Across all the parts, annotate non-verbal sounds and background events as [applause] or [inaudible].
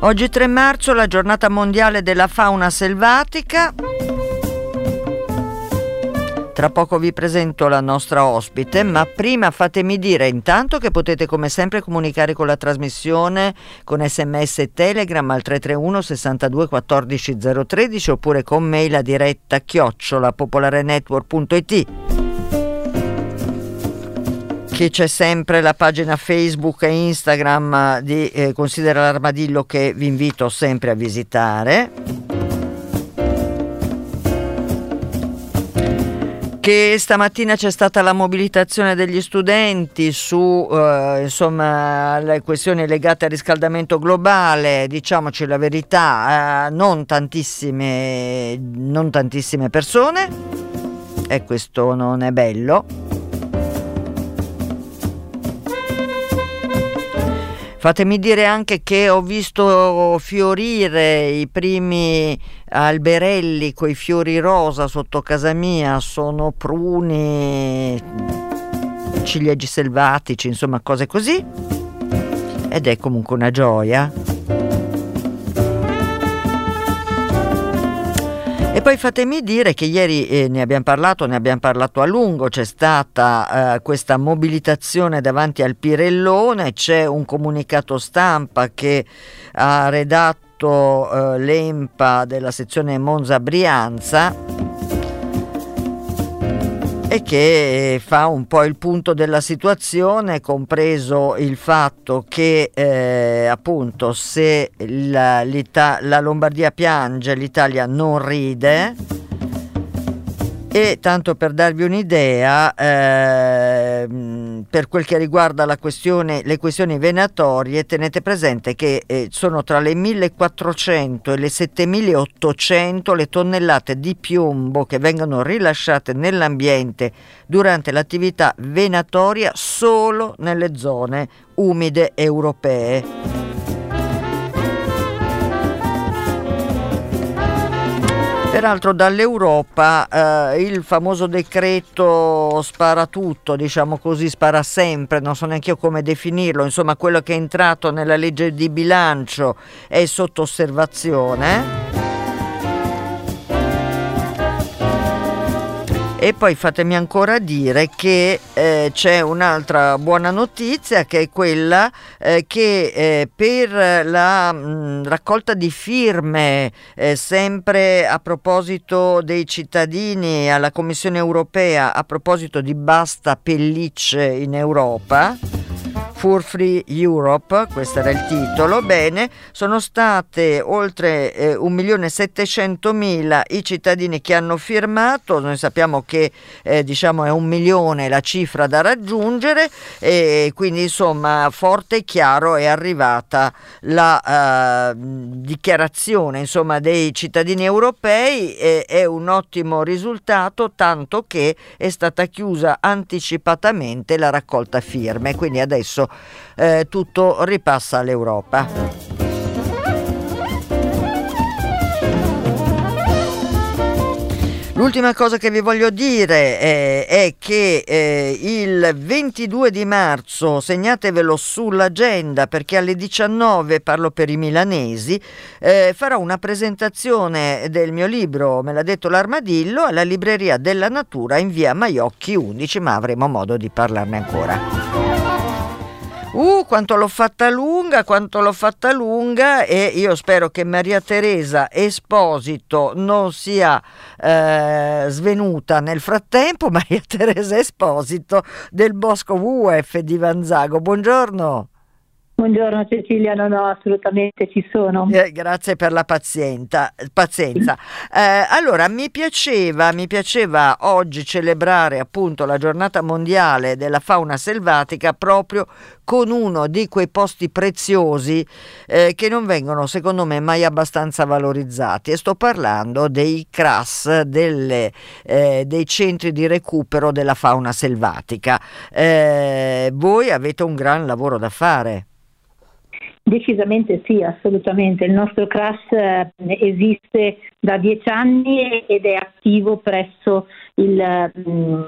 Oggi 3 marzo, la giornata mondiale della fauna selvatica. Tra poco vi presento la nostra ospite, ma prima fatemi dire intanto che potete come sempre comunicare con la trasmissione con sms e telegram al 331 62 14 013 oppure con mail a diretta chiocciola popolarenetwork.it che c'è sempre la pagina Facebook e Instagram di eh, Considera l'Armadillo che vi invito sempre a visitare. che stamattina c'è stata la mobilitazione degli studenti su eh, insomma, le questioni legate al riscaldamento globale, diciamoci la verità, eh, non, tantissime, non tantissime persone e questo non è bello. Fatemi dire anche che ho visto fiorire i primi alberelli con i fiori rosa sotto casa mia, sono pruni, ciliegi selvatici, insomma cose così. Ed è comunque una gioia. E poi fatemi dire che ieri eh, ne abbiamo parlato, ne abbiamo parlato a lungo, c'è stata eh, questa mobilitazione davanti al Pirellone, c'è un comunicato stampa che ha redatto eh, l'EMPA della sezione Monza Brianza e che fa un po' il punto della situazione, compreso il fatto che eh, appunto se la, la Lombardia piange l'Italia non ride e tanto per darvi un'idea, eh, per quel che riguarda questione, le questioni venatorie, tenete presente che eh, sono tra le 1400 e le 7800 le tonnellate di piombo che vengono rilasciate nell'ambiente durante l'attività venatoria solo nelle zone umide europee. Peraltro dall'Europa eh, il famoso decreto spara tutto, diciamo così, spara sempre, non so neanche io come definirlo, insomma quello che è entrato nella legge di bilancio è sotto osservazione. E poi fatemi ancora dire che eh, c'è un'altra buona notizia che è quella eh, che eh, per la mh, raccolta di firme, eh, sempre a proposito dei cittadini alla Commissione europea, a proposito di basta pellicce in Europa, For Free Europe, questo era il titolo, bene, sono state oltre eh, 1.700.000 i cittadini che hanno firmato, noi sappiamo che eh, diciamo è un milione la cifra da raggiungere e quindi insomma forte e chiaro è arrivata la eh, dichiarazione insomma, dei cittadini europei, e, è un ottimo risultato tanto che è stata chiusa anticipatamente la raccolta firme, quindi adesso eh, tutto ripassa all'Europa. L'ultima cosa che vi voglio dire eh, è che eh, il 22 di marzo, segnatevelo sull'agenda perché alle 19, parlo per i milanesi, eh, farò una presentazione del mio libro, me l'ha detto l'armadillo, alla libreria della natura in via Maiocchi 11, ma avremo modo di parlarne ancora. Uh, quanto l'ho fatta lunga, quanto l'ho fatta lunga e io spero che Maria Teresa Esposito non sia eh, svenuta nel frattempo. [laughs] Maria Teresa Esposito del Bosco WWF di Vanzago. Buongiorno. Buongiorno Cecilia, no, no, assolutamente ci sono. Eh, grazie per la pazienza. pazienza. Eh, allora, mi piaceva, mi piaceva oggi celebrare appunto la giornata mondiale della fauna selvatica proprio con uno di quei posti preziosi eh, che non vengono secondo me mai abbastanza valorizzati e sto parlando dei CRAS, delle, eh, dei centri di recupero della fauna selvatica. Eh, voi avete un gran lavoro da fare. Decisamente sì, assolutamente. Il nostro CRAS eh, esiste da dieci anni ed è attivo presso il, mm,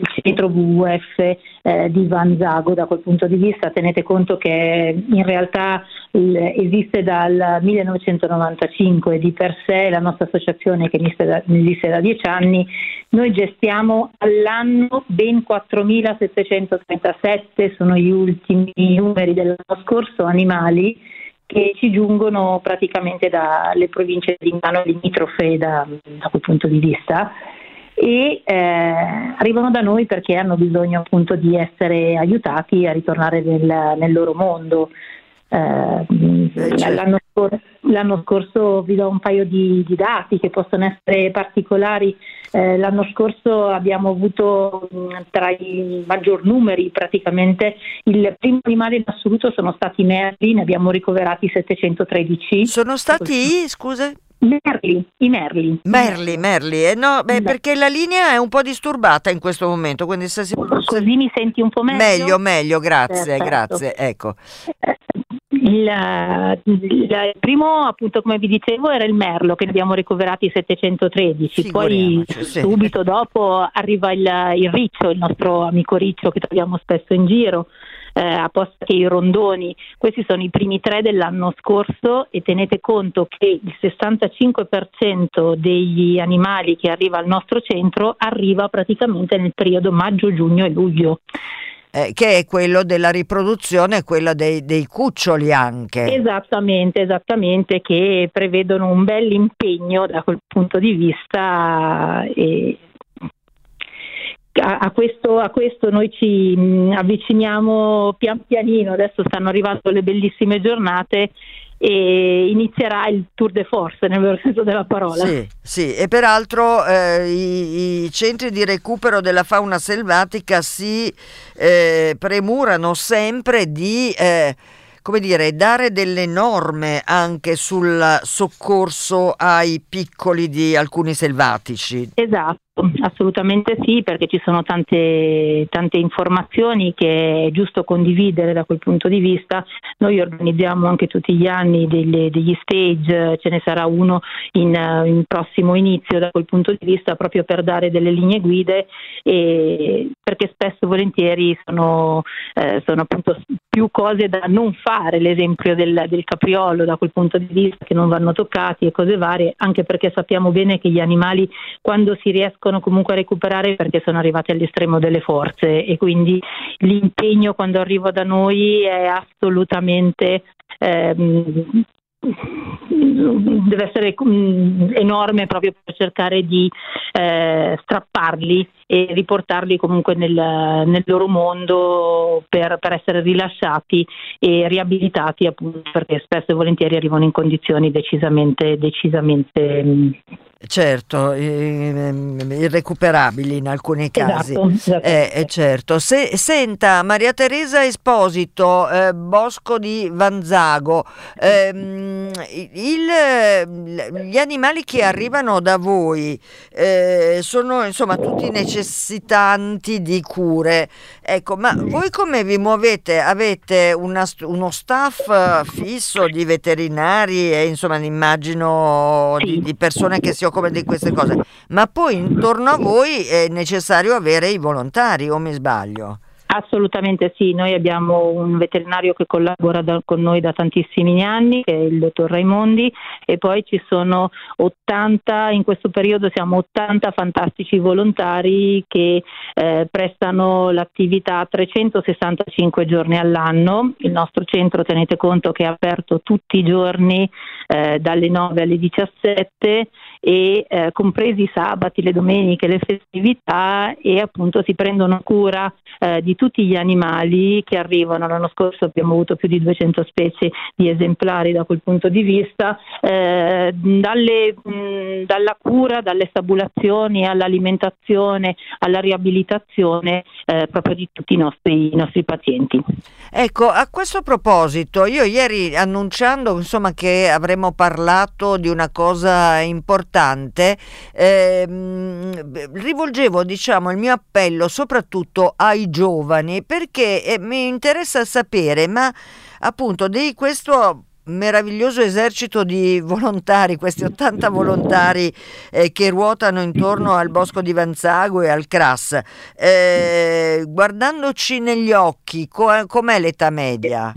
il centro WWF eh, di Vanzago da quel punto di vista. Tenete conto che in realtà il, esiste dal 1995 e di per sé la nostra associazione che esiste da, esiste da dieci anni, noi gestiamo all'anno ben 4.737, sono gli ultimi numeri dell'anno scorso, animali che ci giungono praticamente dalle province di Milano limitrofe da, da quel punto di vista e eh, arrivano da noi perché hanno bisogno appunto di essere aiutati a ritornare nel, nel loro mondo. Eh, eh certo. l'anno, scorso, l'anno, scorso, vi do un paio di, di dati che possono essere particolari. Eh, l'anno scorso abbiamo avuto tra i maggior numeri praticamente il primo animale in assoluto sono stati i merli, ne abbiamo ricoverati 713. Sono stati, scusa? Merli, i merli. Merli, merli. Eh no, beh, perché la linea è un po' disturbata in questo momento, quindi se si... Così mi senti un po' meglio? Meglio, meglio, grazie, Perfetto. grazie, ecco. Il, il, primo, appunto, come vi dicevo, era il merlo che ne abbiamo ricoverati 713. Poi sì. subito dopo arriva il, il riccio, il nostro amico riccio che troviamo spesso in giro eh, a posto che i rondoni. Questi sono i primi tre dell'anno scorso e tenete conto che il 65% degli animali che arriva al nostro centro arriva praticamente nel periodo maggio, giugno e luglio. Eh, che è quello della riproduzione, quello dei, dei, cuccioli anche. Esattamente, esattamente, che prevedono un bel impegno da quel punto di vista e a, a, questo, a, questo, noi ci mh, avviciniamo pian pianino, adesso stanno arrivando le bellissime giornate e inizierà il tour de force nel vero senso della parola. Sì, sì. e peraltro eh, i, i, centri di recupero della fauna selvatica si eh, premurano sempre di... Eh, come dire, dare delle norme anche sul soccorso ai piccoli di alcuni selvatici. Esatto, Assolutamente sì, perché ci sono tante, tante, informazioni che è giusto condividere da quel punto di vista. Noi organizziamo anche tutti gli anni delle, degli stage, ce ne sarà uno in, in, prossimo inizio da quel punto di vista proprio per dare delle linee guide e perché spesso e volentieri sono, eh, sono più cose da non fare, l'esempio del, del capriolo da quel punto di vista che non vanno toccati e cose varie, anche perché sappiamo bene che gli animali quando si riescono riescono comunque a recuperare perché sono arrivati all'estremo delle forze e quindi l'impegno quando arriva da noi è assolutamente ehm, deve essere mm, enorme proprio per cercare di eh, strapparli e riportarli comunque nel, nel loro mondo per, per, essere rilasciati e riabilitati appunto perché spesso e volentieri arrivano in condizioni decisamente, decisamente mm, Certo, irrecuperabili in alcuni casi. Esatto, eh, eh, certo. Se, senta, Maria Teresa Esposito, eh, Bosco di Vanzago, ehm, il, gli animali che arrivano da voi eh, sono insomma tutti necessitanti di cure. Ecco, ma voi come vi muovete? Avete una, uno staff fisso di veterinari e insomma immagino di, di persone che si occupano di queste cose, ma poi intorno a voi è necessario avere i volontari, o mi sbaglio? Assolutamente sì, noi abbiamo un veterinario che collabora da, con noi da tantissimi anni, che è il dottor Raimondi, e poi ci sono 80, in questo periodo siamo 80 fantastici volontari che eh, prestano l'attività 365 giorni all'anno. Il nostro centro, tenete conto che è aperto tutti i giorni eh, dalle 9 alle 17 e eh, compresi i sabati, le domeniche, le festività e appunto si prendono cura eh, di tutti gli animali che arrivano. L'anno scorso abbiamo avuto più di 200 specie di esemplari da quel punto di vista, eh, dalle, mh, dalla cura, dalle stabulazioni all'alimentazione, alla riabilitazione eh, proprio di tutti i nostri, i nostri pazienti. Ecco, a questo proposito, io ieri annunciando insomma, che avremmo parlato di una cosa importante, ehm, rivolgevo diciamo, il mio appello soprattutto ai giovani perché eh, mi interessa sapere, ma appunto di questo meraviglioso esercito di [laughs] volontari, questi 80 volontari eh, che ruotano intorno al bosco di Vanzago e al Cras. Eh, guardandoci negli occhi, co- com'è l'età media?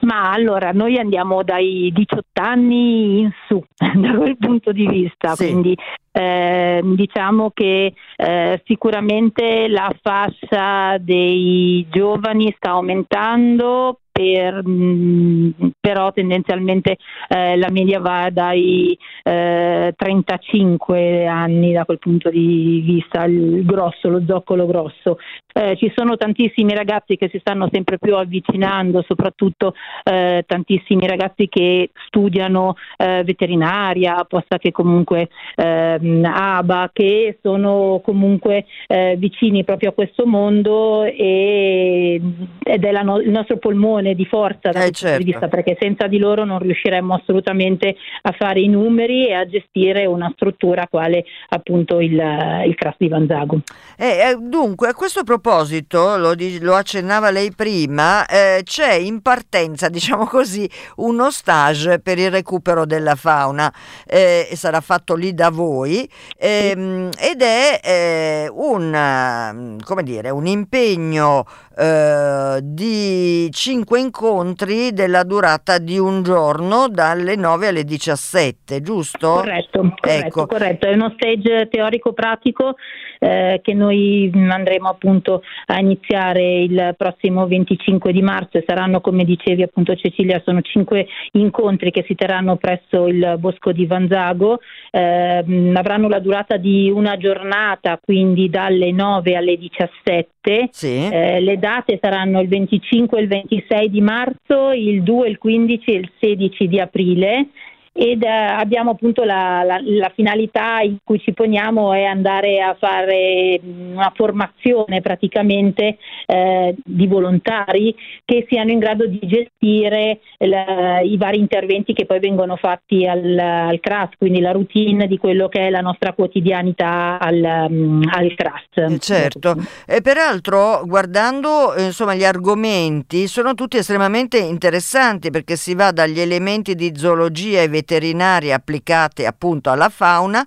Ma allora noi andiamo dai 18 anni in su [laughs] da quel punto di vista, sì. quindi eh, diciamo che eh, sicuramente la fascia dei giovani sta aumentando per, mm, però tendenzialmente eh, la media va dai eh, 35 anni da quel punto di vista, il grosso, lo zoccolo grosso. Eh, ci sono tantissimi ragazzi che si stanno sempre più avvicinando, soprattutto eh, tantissimi ragazzi che studiano eh, veterinaria, posta che comunque ehm, ABA, che sono comunque eh, vicini proprio a questo mondo e, ed è no- il nostro polmone di forza da eh, questo certo. punto di vista, perché senza di loro non riusciremmo assolutamente a fare i numeri e a gestire una struttura quale appunto il, il CRAS di Vanzago. Eh, dunque, a questo proposito lo, lo accennava lei prima, eh, c'è in partenza, [laughs] diciamo così, uno stage per il recupero della fauna, eh, sarà fatto lì da voi, ehm, ed è eh, un, dire, un, impegno eh, di cinque incontri della durata di un giorno dalle 9 alle 17, giusto? Corretto, corretto, ecco. corretto. è uno stage teorico-pratico eh, che noi andremo appunto a iniziare il prossimo 25 di marzo e saranno come dicevi appunto Cecilia sono cinque incontri che si terranno presso il Bosco di Vanzago eh, avranno la durata di una giornata quindi dalle 9 alle 17 sì. eh, le date saranno il 25 e il 26 di marzo il 2, il 15 e il 16 di aprile ed eh, abbiamo appunto la, la, la, finalità in cui ci poniamo è andare a fare una formazione praticamente eh, di volontari che siano in grado di gestire la, i vari interventi che poi vengono fatti al, al, CRAS, quindi la routine di quello che è la nostra quotidianità al, um, al CRAS. Eh, certo, e peraltro guardando insomma, gli argomenti sono tutti estremamente interessanti perché si va dagli elementi di zoologia e veterinarie applicate appunto alla fauna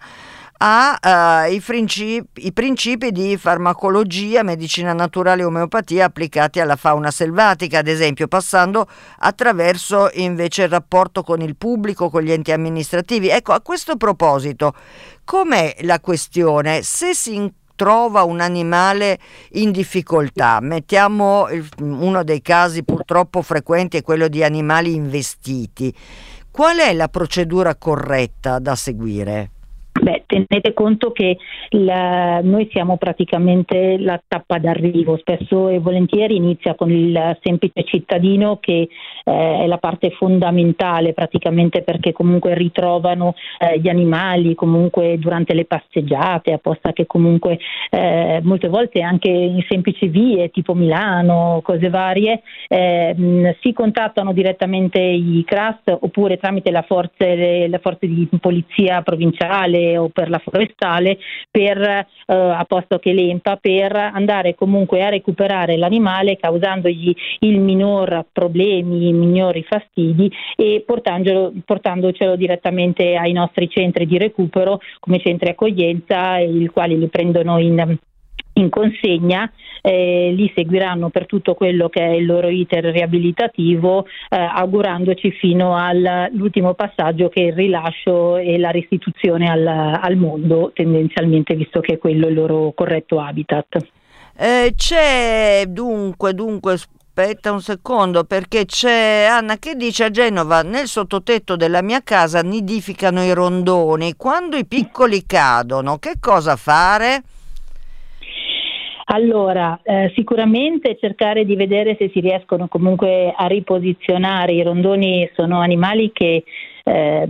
a uh, i, principi, principi, di farmacologia, medicina naturale e omeopatia applicati alla fauna selvatica, ad esempio, passando attraverso invece il rapporto con il pubblico, con gli enti amministrativi. Ecco, a questo proposito, com'è la questione? Se si trova un animale in difficoltà, mettiamo il, uno dei casi purtroppo frequenti è quello di animali investiti Qual è la procedura corretta da seguire? Beh, tenete conto che la, noi siamo praticamente la tappa d'arrivo, spesso e volentieri inizia con il semplice cittadino che eh, è la parte fondamentale praticamente perché comunque ritrovano eh, gli animali comunque durante le passeggiate, apposta che comunque eh, molte volte anche in semplici vie tipo Milano, cose varie, ehm, si contattano direttamente i CRAS oppure tramite la forze, le forze di polizia provinciale o per la forestale per, eh, a posto che l'EMPA per andare comunque a recuperare l'animale causandogli il minor problemi, minori fastidi e portandocelo direttamente ai nostri centri di recupero come centri accoglienza, i quali li prendono in in consegna, eh, li seguiranno per tutto quello che è il loro iter riabilitativo, eh, augurandoci fino all'ultimo passaggio che è il rilascio e la restituzione al, al mondo, tendenzialmente visto che è quello il loro corretto habitat. Eh, c'è dunque, dunque, aspetta un secondo perché c'è Anna che dice a Genova nel sottotetto della mia casa nidificano i rondoni, quando i piccoli cadono che cosa fare? Allora, eh, sicuramente cercare di vedere se si riescono comunque a riposizionare. I rondoni sono animali che eh,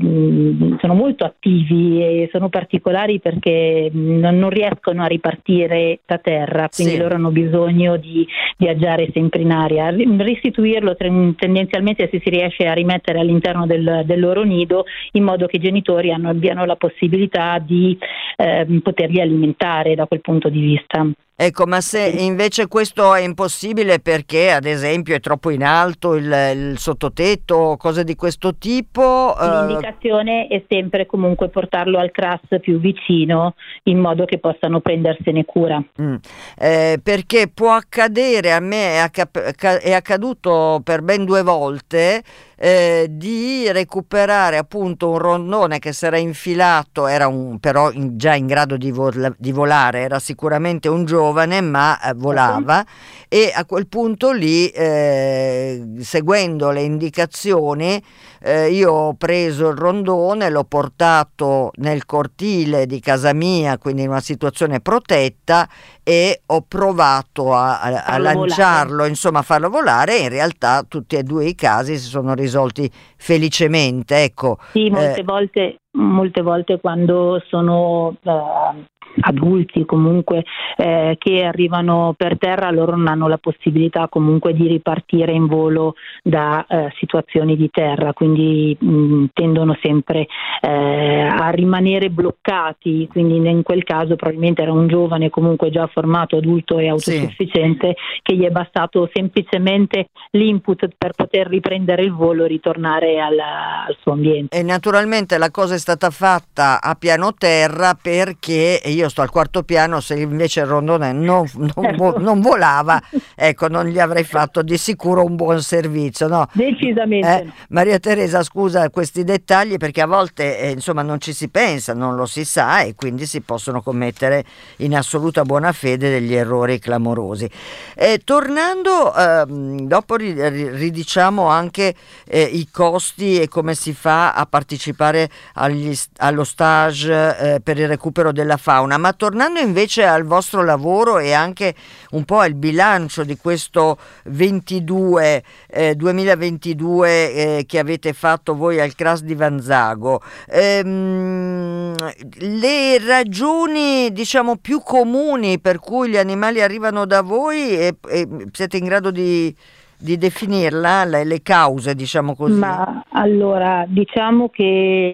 sono molto attivi e sono particolari perché non, non, riescono a ripartire da terra, quindi sì. loro hanno bisogno di viaggiare sempre in aria. Restituirlo tendenzialmente se si riesce a rimettere all'interno del, del loro nido in modo che i genitori hanno, abbiano la possibilità di eh, poterli alimentare da quel punto di vista. Ecco, ma se invece questo è impossibile perché ad esempio è troppo in alto il, il sottotetto o cose di questo tipo? Eh, L'indicazione è sempre comunque portarlo al CRAS più vicino in modo che possano prendersene cura. Mm. Eh, perché può accadere, a me è, acc- è accaduto per ben due volte, eh, di recuperare appunto un rondone che si era infilato, era un, però in, già in grado di, vol- di, volare, era sicuramente un giovane ma eh, volava. E a quel punto lì eh, seguendo le indicazioni eh, io ho preso il rondone, l'ho portato nel cortile di casa mia, quindi in una situazione protetta e ho provato a, a, a lanciarlo, volare. insomma a farlo volare e in realtà tutti e due i casi si sono risolti felicemente. Ecco. Sì, molte, eh, volte, molte volte quando sono... Uh, adulti comunque eh, che arrivano per terra loro non hanno la possibilità comunque di ripartire in volo da eh, situazioni di terra quindi mh, tendono sempre eh, a rimanere bloccati quindi in quel caso probabilmente era un giovane comunque già formato adulto e autosufficiente sì. che gli è bastato semplicemente l'input per poter riprendere il volo e ritornare al, al suo ambiente e naturalmente la cosa è stata fatta a piano terra perché io sto al quarto piano, se invece il rondone non, non, certo. non volava, ecco, non gli avrei fatto di sicuro un buon servizio. No? Decisamente. Eh, Maria Teresa, scusa questi dettagli perché a volte eh, insomma non ci si pensa, non lo si sa e quindi si possono commettere in assoluta buona fede degli errori clamorosi. Eh, tornando, ehm, dopo ridiciamo anche eh, i costi e come si fa a partecipare agli, allo stage eh, per il recupero della fauna. Ma tornando invece al vostro lavoro e anche un po' al bilancio di questo 22, eh, 2022 eh, che avete fatto voi al CRAS di Vanzago, ehm, le ragioni diciamo più comuni per cui gli animali arrivano da voi e, e siete in grado di di definirla, le, le, cause, diciamo così? Ma allora, diciamo che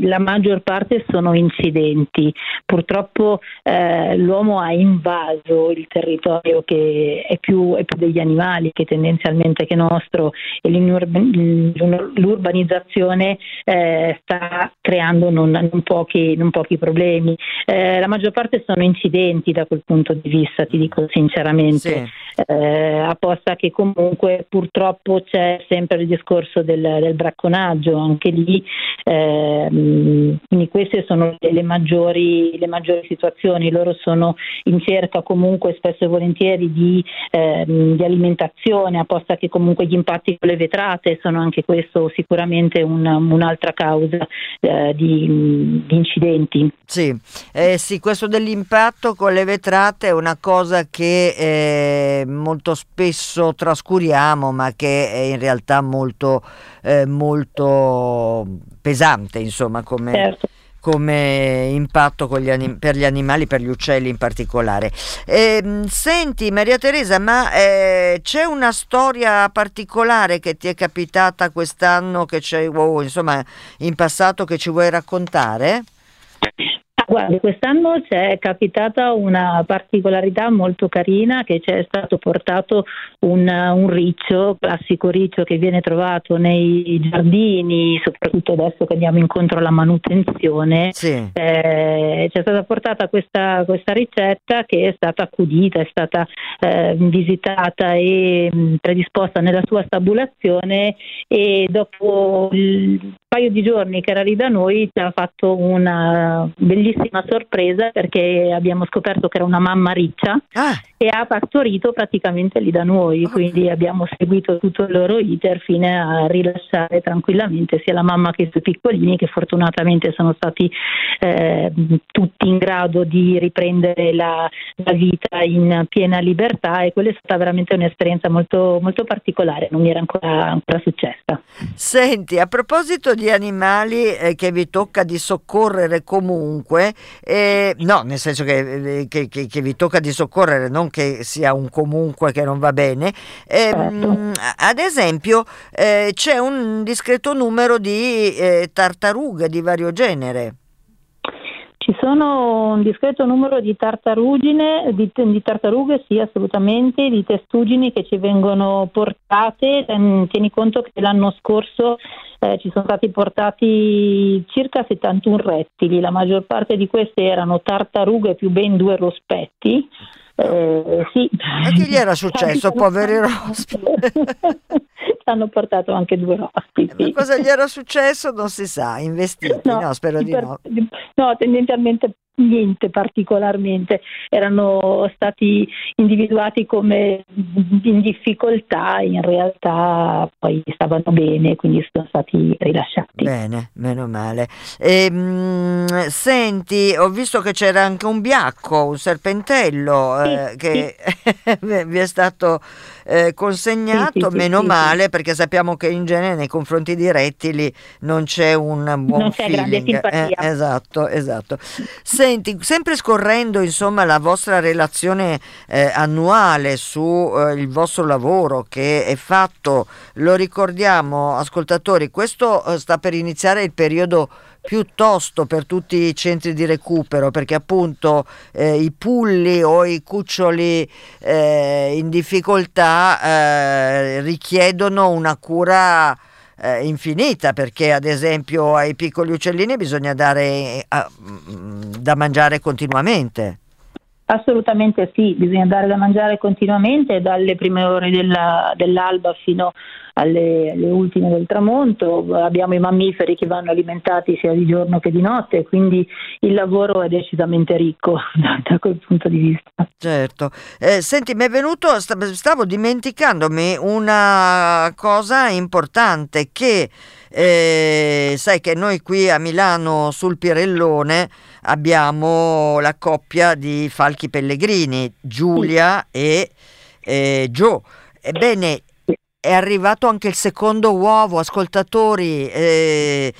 la maggior parte sono incidenti. Purtroppo eh, l'uomo ha invaso il territorio che è più, è più, degli animali che tendenzialmente che nostro e l'urbanizzazione eh, sta creando non, non, pochi, non pochi, problemi. Eh, la maggior parte sono incidenti da quel punto di vista, ti dico sinceramente. Sì. Eh, apposta che comunque purtroppo c'è sempre il discorso del, del bracconaggio, anche lì eh, quindi queste sono le maggiori, le maggiori, situazioni, loro sono in cerca comunque spesso e volentieri di, eh, di alimentazione, apposta che comunque gli impatti con le vetrate sono anche questo sicuramente un, un'altra causa eh, di, di, incidenti. Sì. Eh, sì, questo dell'impatto con le vetrate è una cosa che eh, molto spesso trascuriamo ma che è in realtà molto, eh, molto pesante insomma come, certo. come impatto gli anim- per gli animali, per gli uccelli in particolare. Eh, senti Maria Teresa, ma eh, c'è una storia particolare che ti è capitata quest'anno, che c'è, oh, insomma in passato che ci vuoi raccontare? Guarda, quest'anno c'è capitata una particolarità molto carina che c'è stato portato un, un riccio, classico riccio che viene trovato nei giardini, soprattutto adesso che andiamo incontro alla manutenzione. Sì. Eh, c'è stata portata questa, questa, ricetta che è stata accudita, è stata eh, visitata e mh, predisposta nella sua stabulazione e dopo il paio di giorni che era lì da noi ci ha fatto una bellissima sorpresa perché abbiamo scoperto che era una mamma riccia ah. e ha partorito praticamente lì da noi, quindi abbiamo seguito tutto il loro iter fino a rilasciare tranquillamente sia la mamma che i suoi piccolini che fortunatamente sono stati eh, tutti in grado di riprendere la, la, vita in piena libertà e quella è stata veramente un'esperienza molto, molto particolare, non mi era ancora, ancora successa. Senti, a proposito di animali eh, che vi tocca di soccorrere comunque, eh, no, nel senso che, eh, che, che, che, vi tocca di soccorrere, non che sia un comunque che non va bene, ehm, certo. ad esempio eh, c'è un discreto numero di eh, tartarughe di vario genere. Ci sono un discreto numero di tartarugine, di, di, tartarughe sì assolutamente, di testuggini che ci vengono portate, tieni conto che l'anno scorso eh, ci sono stati portati circa 71 rettili, la maggior parte di queste erano tartarughe più ben due rospetti. Eh, sì. Ma che gli era successo, poveri rospi? [laughs] hanno portato anche due rospi. Sì. cosa gli era successo non si sa, investiti, [laughs] no, no spero di per, no. No, tendenzialmente niente particolarmente, erano stati individuati come in difficoltà, in realtà poi stavano bene, quindi sono stati rilasciati. Bene, meno male. E, ehm, mh, senti, ho visto che c'era anche un biacco, un serpentello sì, eh, che [laughs] sì. vi è stato eh, consegnato, sì, meno male perché sappiamo che in genere nei confronti di rettili non c'è un buon non c'è feeling. Eh, esatto, esatto. Se Senti, sempre scorrendo insomma la vostra relazione eh, annuale sul eh, vostro lavoro che è fatto, lo ricordiamo ascoltatori, questo eh, sta per iniziare il periodo piuttosto per tutti i centri di recupero perché appunto eh, i pulli o i cuccioli eh, in difficoltà eh, richiedono una cura eh, infinita perché ad esempio ai piccoli uccellini bisogna dare eh, da mangiare continuamente. Assolutamente sì, bisogna dare da mangiare continuamente dalle prime ore della, dell'alba fino alle, alle, ultime del tramonto, abbiamo i mammiferi che vanno alimentati sia di giorno che di notte, quindi il lavoro è decisamente ricco [laughs] da quel punto di vista. Certo, eh, senti, mi è venuto, stavo dimenticandomi una cosa importante che eh, sai che noi qui a Milano sul Pirellone abbiamo la coppia di falchi pellegrini, Giulia e eh, Joe. Ebbene, è arrivato anche il secondo uovo, ascoltatori, eh,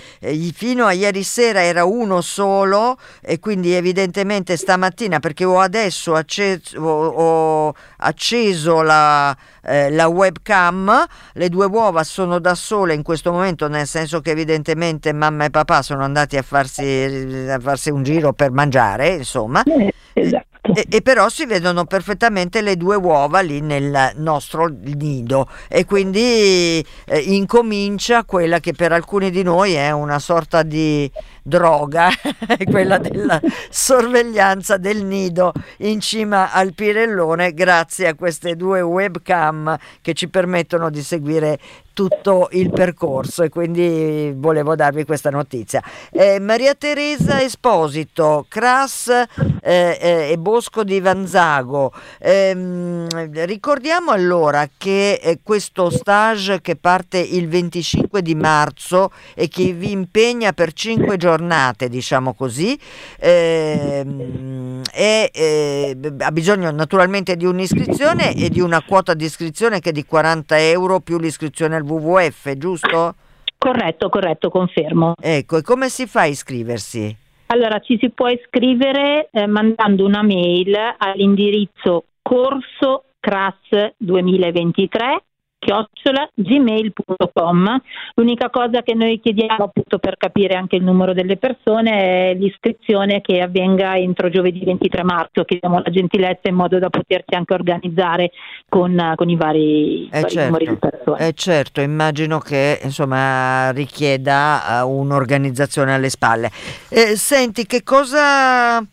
fino a ieri sera era uno solo e quindi evidentemente stamattina perché ho adesso acceso, ho, ho acceso la, eh, la, webcam, le due uova sono da sole in questo momento nel senso che evidentemente mamma e papà sono andati a farsi, a farsi un giro per mangiare, insomma. Eh, esatto. E, e, però si vedono perfettamente le due uova lì nel nostro nido. E quindi eh, incomincia quella che per alcuni di noi è una sorta di droga, [laughs] quella della sorveglianza del nido in cima al Pirellone grazie a queste due webcam che ci permettono di seguire tutto il percorso e quindi volevo darvi questa notizia. Eh, Maria Teresa Esposito, Cras eh, eh, e Bosco di Vanzago, ehm, ricordiamo allora che eh, questo stage che parte il 25 di marzo e che vi impegna per 5 giornate, diciamo così, ehm, è, eh, ha bisogno naturalmente di un'iscrizione e di una quota di iscrizione che è di 40 euro più l'iscrizione al WWF, giusto? Corretto, corretto, confermo. Ecco, e come si fa a iscriversi? Allora, ci si può iscrivere eh, mandando una mail all'indirizzo corso CRAS 2023 chiocciola gmail.com. L'unica cosa che noi chiediamo appunto per capire anche il numero delle persone è l'iscrizione che avvenga entro giovedì 23 marzo, chiediamo la gentilezza in modo da poterci anche organizzare con, con i vari, eh vari certo, numeri di persone. Eh certo, immagino che insomma richieda uh, un'organizzazione alle spalle. Eh, senti, che cosa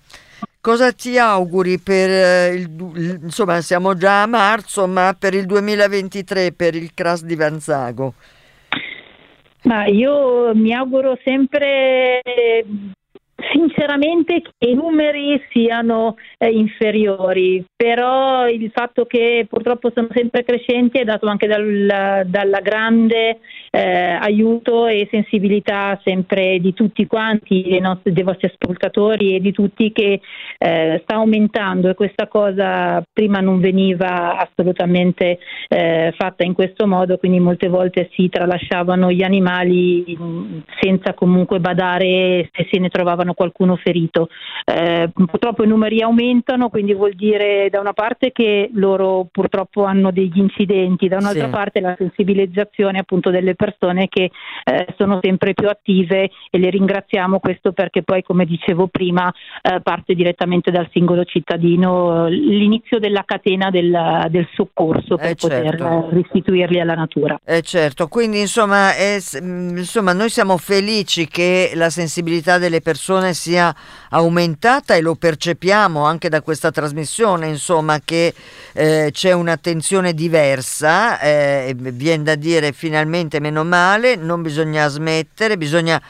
Cosa ti auguri per eh, il, insomma siamo già a marzo, ma per il 2023 per il CRAS di Vanzago? Ma io mi auguro sempre Sinceramente che i numeri siano eh, inferiori, però il fatto che purtroppo sono sempre crescenti è dato anche dal, dalla grande eh, aiuto e sensibilità sempre di tutti quanti, dei, nostri, dei vostri ascoltatori e di tutti che eh, sta aumentando e questa cosa prima non veniva assolutamente eh, fatta in questo modo, quindi molte volte si tralasciavano gli animali senza comunque badare se se ne trovavano qualcuno ferito. Eh, purtroppo i numeri aumentano, quindi vuol dire da una parte che loro purtroppo hanno degli incidenti, da un'altra sì. parte la sensibilizzazione appunto delle persone che eh, sono sempre più attive e le ringraziamo questo perché poi come dicevo prima eh, parte direttamente dal singolo cittadino l'inizio della catena del, del soccorso per eh poter certo. restituirli alla natura. Eh certo, quindi insomma, insomma noi siamo felici che la sensibilità delle persone sia aumentata e lo percepiamo anche da questa trasmissione, insomma che eh, c'è un'attenzione diversa, eh, viene da dire finalmente meno male, non bisogna smettere, bisogna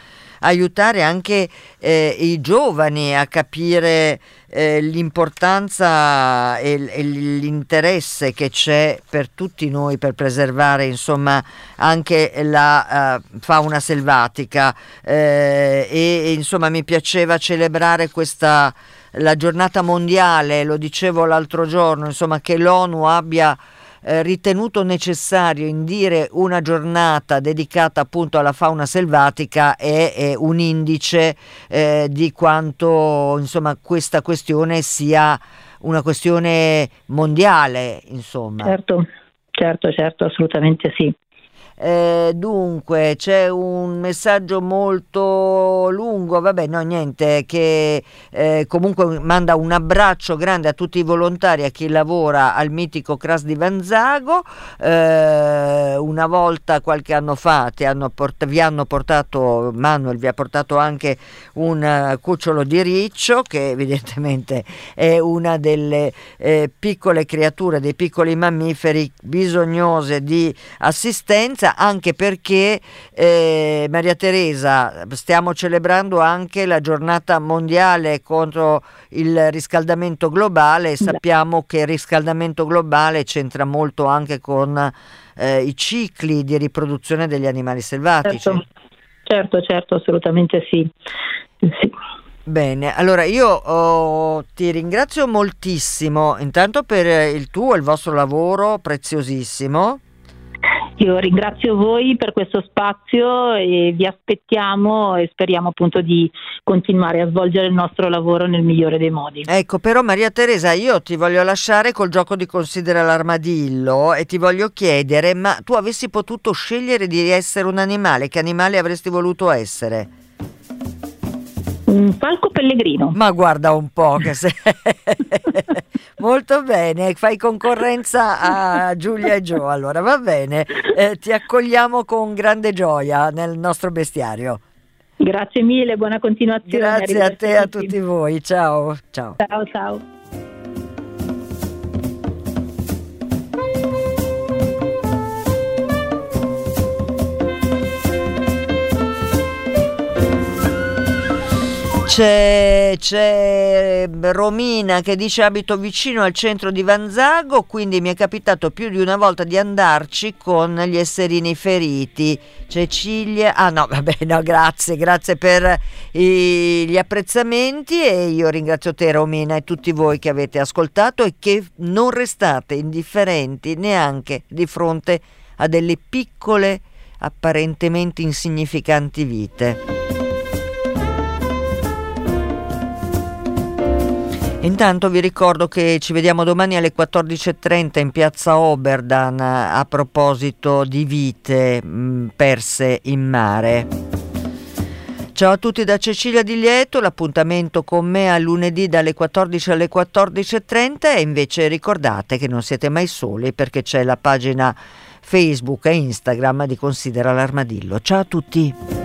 aiutare anche eh, i giovani a capire eh, l'importanza e, e, l'interesse che c'è per tutti noi per preservare insomma anche la uh, fauna selvatica. Eh, e, e insomma mi piaceva celebrare questa la giornata mondiale, lo dicevo l'altro giorno, insomma che l'ONU abbia eh, ritenuto necessario indire una giornata dedicata appunto alla fauna selvatica è, è un indice eh, di quanto insomma questa questione sia una questione mondiale insomma. Certo, certo, certo, assolutamente sì. Eh, dunque, c'è un messaggio molto lungo, vabbè, no, niente, che eh, comunque manda un abbraccio grande a tutti i volontari, a chi lavora al mitico Cras di Vanzago. Eh, una volta, qualche anno fa, hanno port- vi hanno portato, Manuel vi ha portato anche un uh, cucciolo di riccio, che evidentemente è una delle eh, piccole creature, dei piccoli mammiferi bisognose di assistenza anche perché eh, Maria Teresa stiamo celebrando anche la giornata mondiale contro il riscaldamento globale e sappiamo che il riscaldamento globale c'entra molto anche con eh, i cicli di riproduzione degli animali selvatici. Certo, certo, certo assolutamente sì. sì. Bene, allora io oh, ti ringrazio moltissimo intanto per il tuo e il vostro lavoro preziosissimo io ringrazio voi per questo spazio e vi aspettiamo e speriamo appunto di continuare a svolgere il nostro lavoro nel migliore dei modi. Ecco, però Maria Teresa, io ti voglio lasciare col gioco di Considera l'armadillo e ti voglio chiedere, ma tu avessi potuto scegliere di essere un animale, che animale avresti voluto essere? Falco pellegrino. Ma guarda un po' che sei... [laughs] Molto bene, fai concorrenza a Giulia e Gio, allora va bene, eh, ti accogliamo con grande gioia nel nostro bestiario. Grazie mille, buona continuazione. Grazie a te e a tutti voi, ciao. Ciao, ciao. ciao. C'è, c'è, Romina che dice abito vicino al centro di Vanzago, quindi mi è capitato più di una volta di andarci con gli esserini feriti. Cecilia, ah no, [laughs] vabbè, no, grazie, grazie per i, gli apprezzamenti e io ringrazio te Romina e tutti voi che avete ascoltato e che non restate indifferenti neanche di fronte a delle piccole, apparentemente insignificanti vite. Intanto vi ricordo che ci vediamo domani alle 14.30 in piazza Oberdan a proposito di vite mh, perse in mare. Ciao a tutti da Cecilia Di Lieto, l'appuntamento con me a lunedì dalle 14 alle 14.30 e invece ricordate che non siete mai soli perché c'è la pagina Facebook e Instagram di Considera l'Armadillo. Ciao a tutti!